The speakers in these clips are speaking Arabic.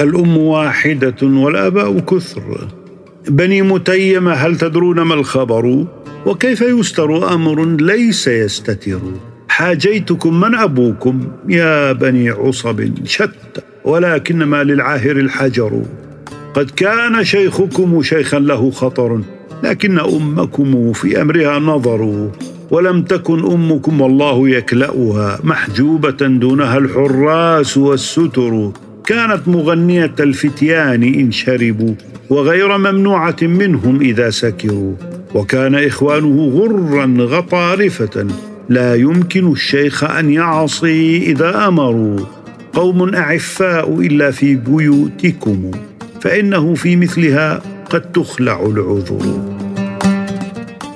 الأم واحدة والآباء كثر. بني متيمه هل تدرون ما الخبر؟ وكيف يستر أمر ليس يستتر؟ حاجيتكم من أبوكم يا بني عصب شتى ولكنما للعاهر الحجر. قد كان شيخكم شيخا له خطر لكن أمكم في أمرها نظر. ولم تكن أمكم والله يكلأها محجوبة دونها الحراس والستر. كانت مغنية الفتيان إن شربوا وغير ممنوعة منهم إذا سكروا وكان إخوانه غرا غطارفة لا يمكن الشيخ أن يعصي إذا أمروا. قوم أعفاء إلا في بيوتكم فإنه في مثلها قد تخلع العذر.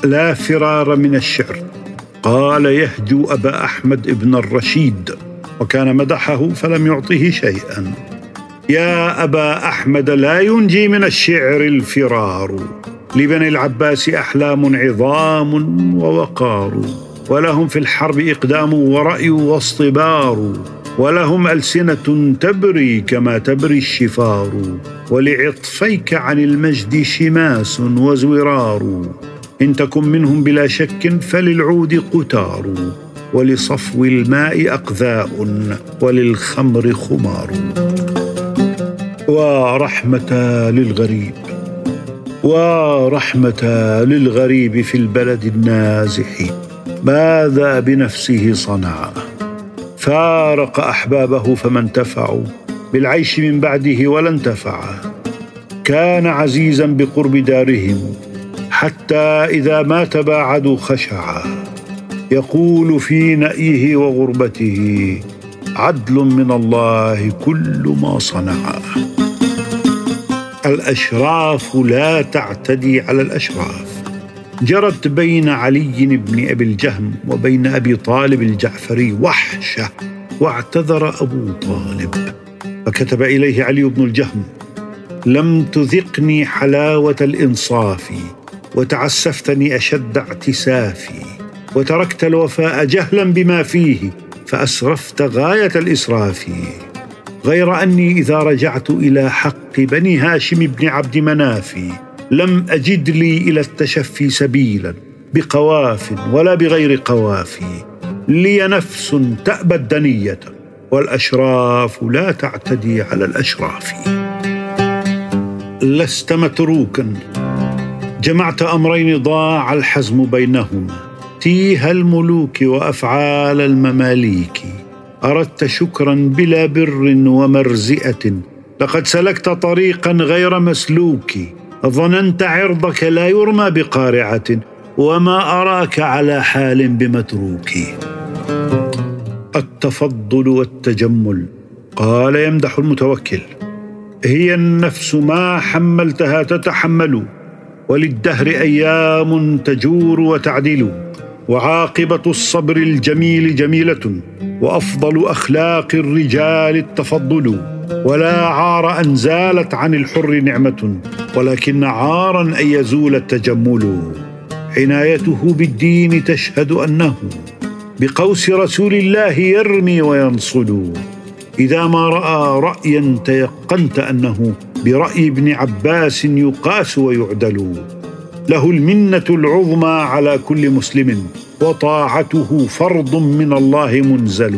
لا فرار من الشعر. قال يهجو أبا أحمد ابن الرشيد. وكان مدحه فلم يعطه شيئا. يا أبا أحمد لا ينجي من الشعر الفرار. لبني العباس أحلام عظام ووقار. ولهم في الحرب إقدام ورأي واصطبار. ولهم ألسنة تبري كما تبري الشفار. ولعطفيك عن المجد شماس وزرار إن تكن منهم بلا شك فللعود قتار. ولصفو الماء أقذاء وللخمر خمار. ورحمة للغريب ورحمة للغريب في البلد النازح. ماذا بنفسه صنع؟ فارق أحبابه فما انتفعوا بالعيش من بعده ولا انتفعا كان عزيزا بقرب دارهم حتى إذا ما تباعدوا خشعا. يقول في نأيه وغربته عدل من الله كل ما صنع. الأشراف لا تعتدي على الأشراف. جرت بين علي بن أبي الجهم وبين أبي طالب الجعفري وحشة واعتذر أبو طالب. فكتب إليه علي بن الجهم لم تذقني حلاوة الإنصاف وتعسفتني أشد اعتسافي. وتركت الوفاء جهلا بما فيه فأسرفت غاية الإسراف. غير أني إذا رجعت إلى حق بني هاشم بن عبد مناف لم أجد لي إلى التشفي سبيلا بقواف ولا بغير قواف. لي نفس تأبى الدنية والأشراف لا تعتدي على الأشراف. لست متروكا جمعت أمرين ضاع الحزم بينهما. تيه الملوك وأفعال المماليك. أردت شكرا بلا بر ومرزئة. لقد سلكت طريقا غير مسلوك. ظننت عرضك لا يرمى بقارعة. وما أراك على حال بمتروك. التفضل والتجمل. قال يمدح المتوكل. هي النفس ما حملتها تتحمل. وللدهر أيام تجور وتعدل. وعاقبة الصبر الجميل جميلة وأفضل أخلاق الرجال التفضل. ولا عار أن زالت عن الحر نعمة ولكن عارا أن يزول التجمل. عنايته بالدين تشهد أنه بقوس رسول الله يرمي وينصل. إذا ما رأى رأيا تيقنت أنه برأي ابن عباس يقاس ويعدل. له المنة العظمى على كل مسلم وطاعته فرض من الله منزل.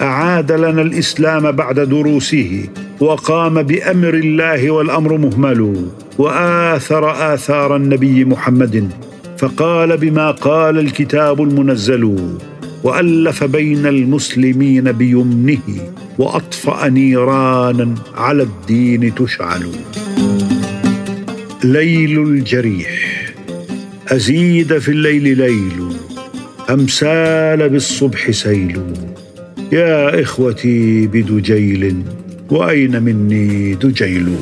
أعاد لنا الإسلام بعد دروسه وقام بأمر الله والأمر مهمل وآثر آثار النبي محمد فقال بما قال الكتاب المنزل وألف بين المسلمين بيمنه وأطفأ نيرانا على الدين تشعل. ليل الجريح. أزيد في الليل ليل امسال بالصبح سيل. يا إخوتي بدجيل وأين مني دجيل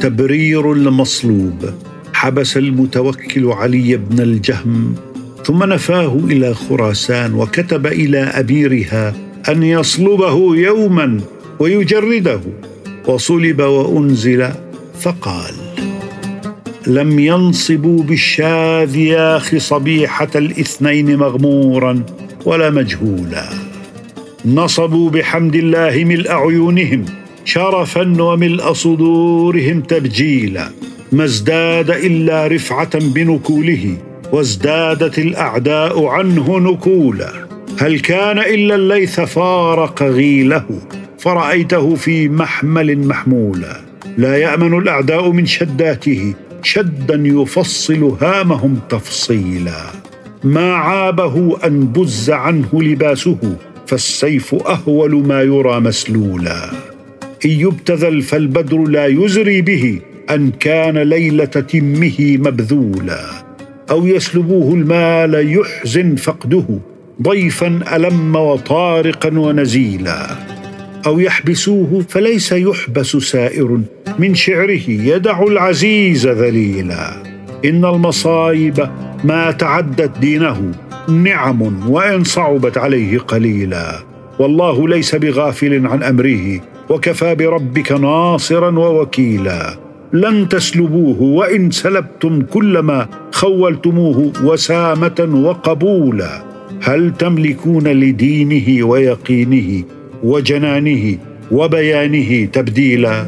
تبرير المصلوب حبس المتوكل علي بن الجهم. ثم نفاه إلى خراسان وكتب إلى أبيرها أن يصلبه يوما ويجرده. وصلب وأنزل فقال لم ينصبوا بالشاذ ياخ صبيحه الاثنين مغمورا ولا مجهولا. نصبوا بحمد الله ملء عيونهم شرفا وملء صدورهم تبجيلا. ما ازداد إلا رفعة بنكوله وازدادت الأعداء عنه نكولا. هل كان إلا الليث فارق غيله فرأيته في محمل محمولا. لا يأمن الأعداء من شداته شدا يفصل هامهم تفصيلا. ما عابه أن بز عنه لباسه فالسيف أهول ما يرى مسلولا. إن يبتذل فالبدر لا يزري به أن كان ليلة تمه مبذولا. أو يسلبوه المال يحزن فقده ضيفا ألم وطارقا ونزيلا. أو يحبسوه فليس يحبس سائر من شعره يدع العزيز ذليلا. إن المصايب ما تعدت دينه نعم وإن صعبت عليه قليلا. والله ليس بغافل عن أمره وكفى بربك ناصرا ووكيلا. لن تسلبوه وإن سلبتم كل ما خولتموه وسامة وقبولا. هل تملكون لدينه ويقينه وجنانه وبيانه تبديلا.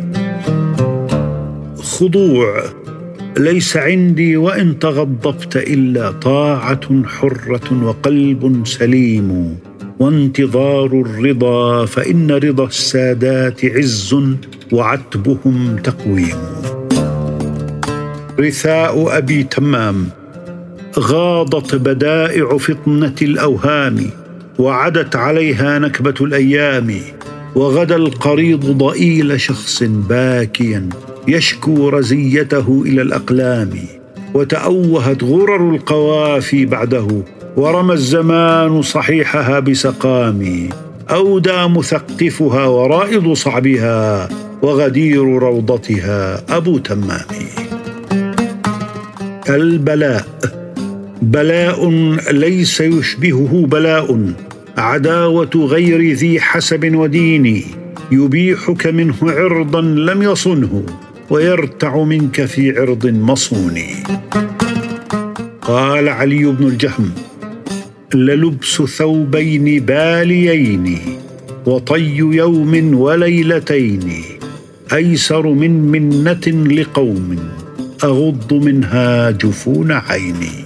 خضوع ليس عندي وإن تغضبت إلا طاعة حرة وقلب سليم. وانتظار الرضا فإن رضا السادات عز وعتبهم تقويم. رثاء أبي تمام غاضت بدائع فطنة الأوهام. وعدت عليها نكبة الأيام وغدا القريض ضئيل شخص باكيا يشكو رزيته إلى الأقلام وتأوهت غرر القوافي بعده ورمى الزمان صحيحها بسقام أودى مثقفها ورائض صعبها وغدير روضتها أبو تمام. البلاء بلاء ليس يشبهه بلاء عداوة غير ذي حسب ودين. يبيحك منه عرضا لم يصنه ويرتع منك في عرض مصون. قال علي بن الجهم للبس ثوبين باليين وطي يوم وليلتين. أيسر من منة لقوم أغض منها جفون عيني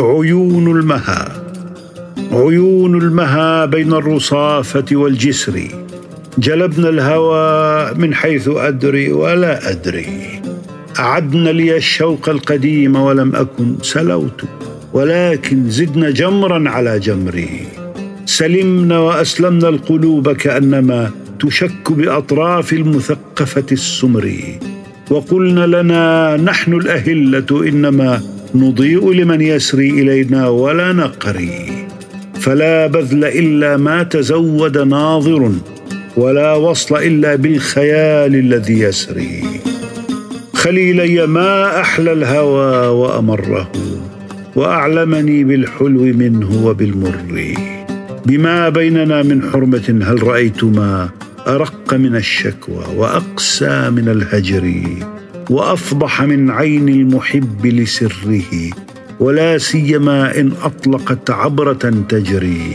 عيون المها عيون المها بين الرصافة والجسر. جلبنا الهوى من حيث أدري ولا أدري. أعدنا لي الشوق القديم ولم أكن سلوت ولكن زدنا جمرا على جمري. سلمنا وأسلمنا القلوب كأنما تشك بأطراف المثقفة السمر. وقلنا لنا نحن الأهلة إنما نضيء لمن يسري إلينا ولا نقري. فلا بذل إلا ما تزود ناظر ولا وصل إلا بالخيال الذي يسري. خليلي ما أحلى الهوى وأمره وأعلمني بالحلو منه وبالمر. بما بيننا من حرمة هل رأيتما أرق من الشكوى وأقسى من الهجر وأفضح من عين المحب لسره؟ ولا سيما إن أطلقت عبرة تجري.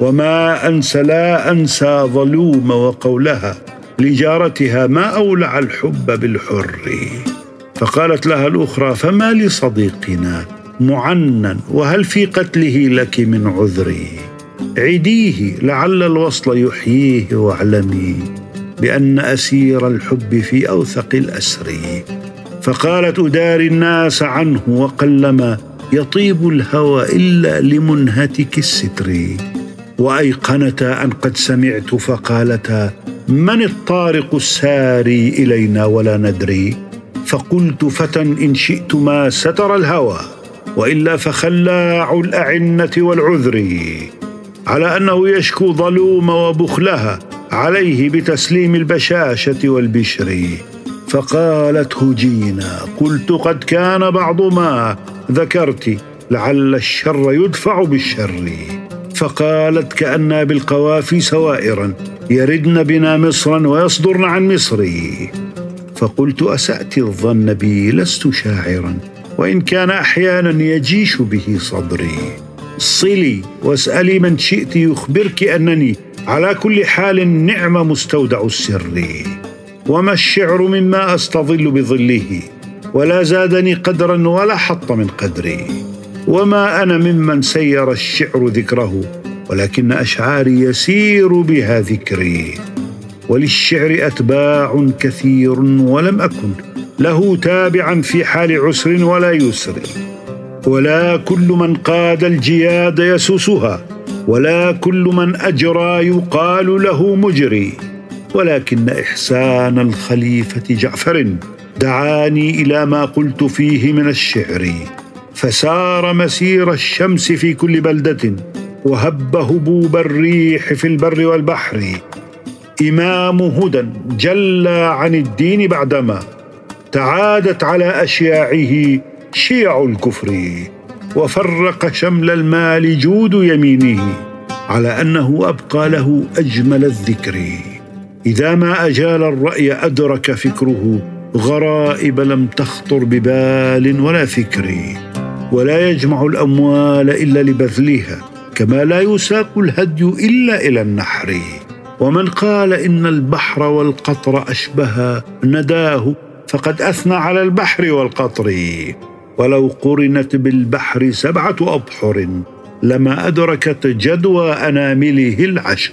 وما انسى لا أنسى ظلوم وقولها لجارتها ما أولع الحب بالحر. فقالت لها الأخرى فما لصديقنا معنى وهل في قتله لك من عذري عديه لعل الوصل يحييه واعلمي بأن أسير الحب في أوثق الأسر. فقالت أداري الناس عنه وقلما يطيب الهوى إلا لمنهتك الستر. وايقنتا أن قد سمعت فقالتا من الطارق الساري إلينا ولا ندري؟ فقلت فتى إن شئتما ستر الهوى وإلا فخلاع الأعنة والعذر. على أنه يشكو ظلوم وبخلها عليه بتسليم البشاشة والبشر. فقالت هجينا قلت قد كان بعض ما ذكرت لعل الشر يدفع بالشر. فقالت كأنا بالقوافي سوائرا يردن بنا مصرا ويصدرن عن مصر فقلت أسأت الظن بي لست شاعرا وإن كان أحيانا يجيش به صدري صلي واسألي من شئت يخبرك أنني على كل حال نعم مستودع السر. وما الشعر مما أستظل بظله ولا زادني قدرا ولا حط من قدري. وما أنا ممن سير الشعر ذكره ولكن أشعاري يسير بها ذكري. وللشعر أتباع كثير ولم أكن له تابعا في حال عسر ولا يسر. ولا كل من قاد الجياد يسوسها ولا كل من أجرى يقال له مجري. ولكن إحسان الخليفة جعفر دعاني إلى ما قلت فيه من الشعر فسار مسير الشمس في كل بلدة وهب هبوب الريح في البر والبحر. إمام هدى جلى عن الدين بعدما تعادت على أشياعه شيع الكفر وفرق شمل المال جود يمينه على أنه أبقى له أجمل الذكر. إذا ما أجال الرأي أدرك فكره غرائب لم تخطر ببال ولا فكر ولا يجمع الأموال إلا لبذلها كما لا يساق الهدي إلا إلى النحر. ومن قال إن البحر والقطر اشبها نداه فقد أثنى على البحر والقطر. ولو قرنت بالبحر سبعة أبحر لما أدركت جدوى أنامله العشر.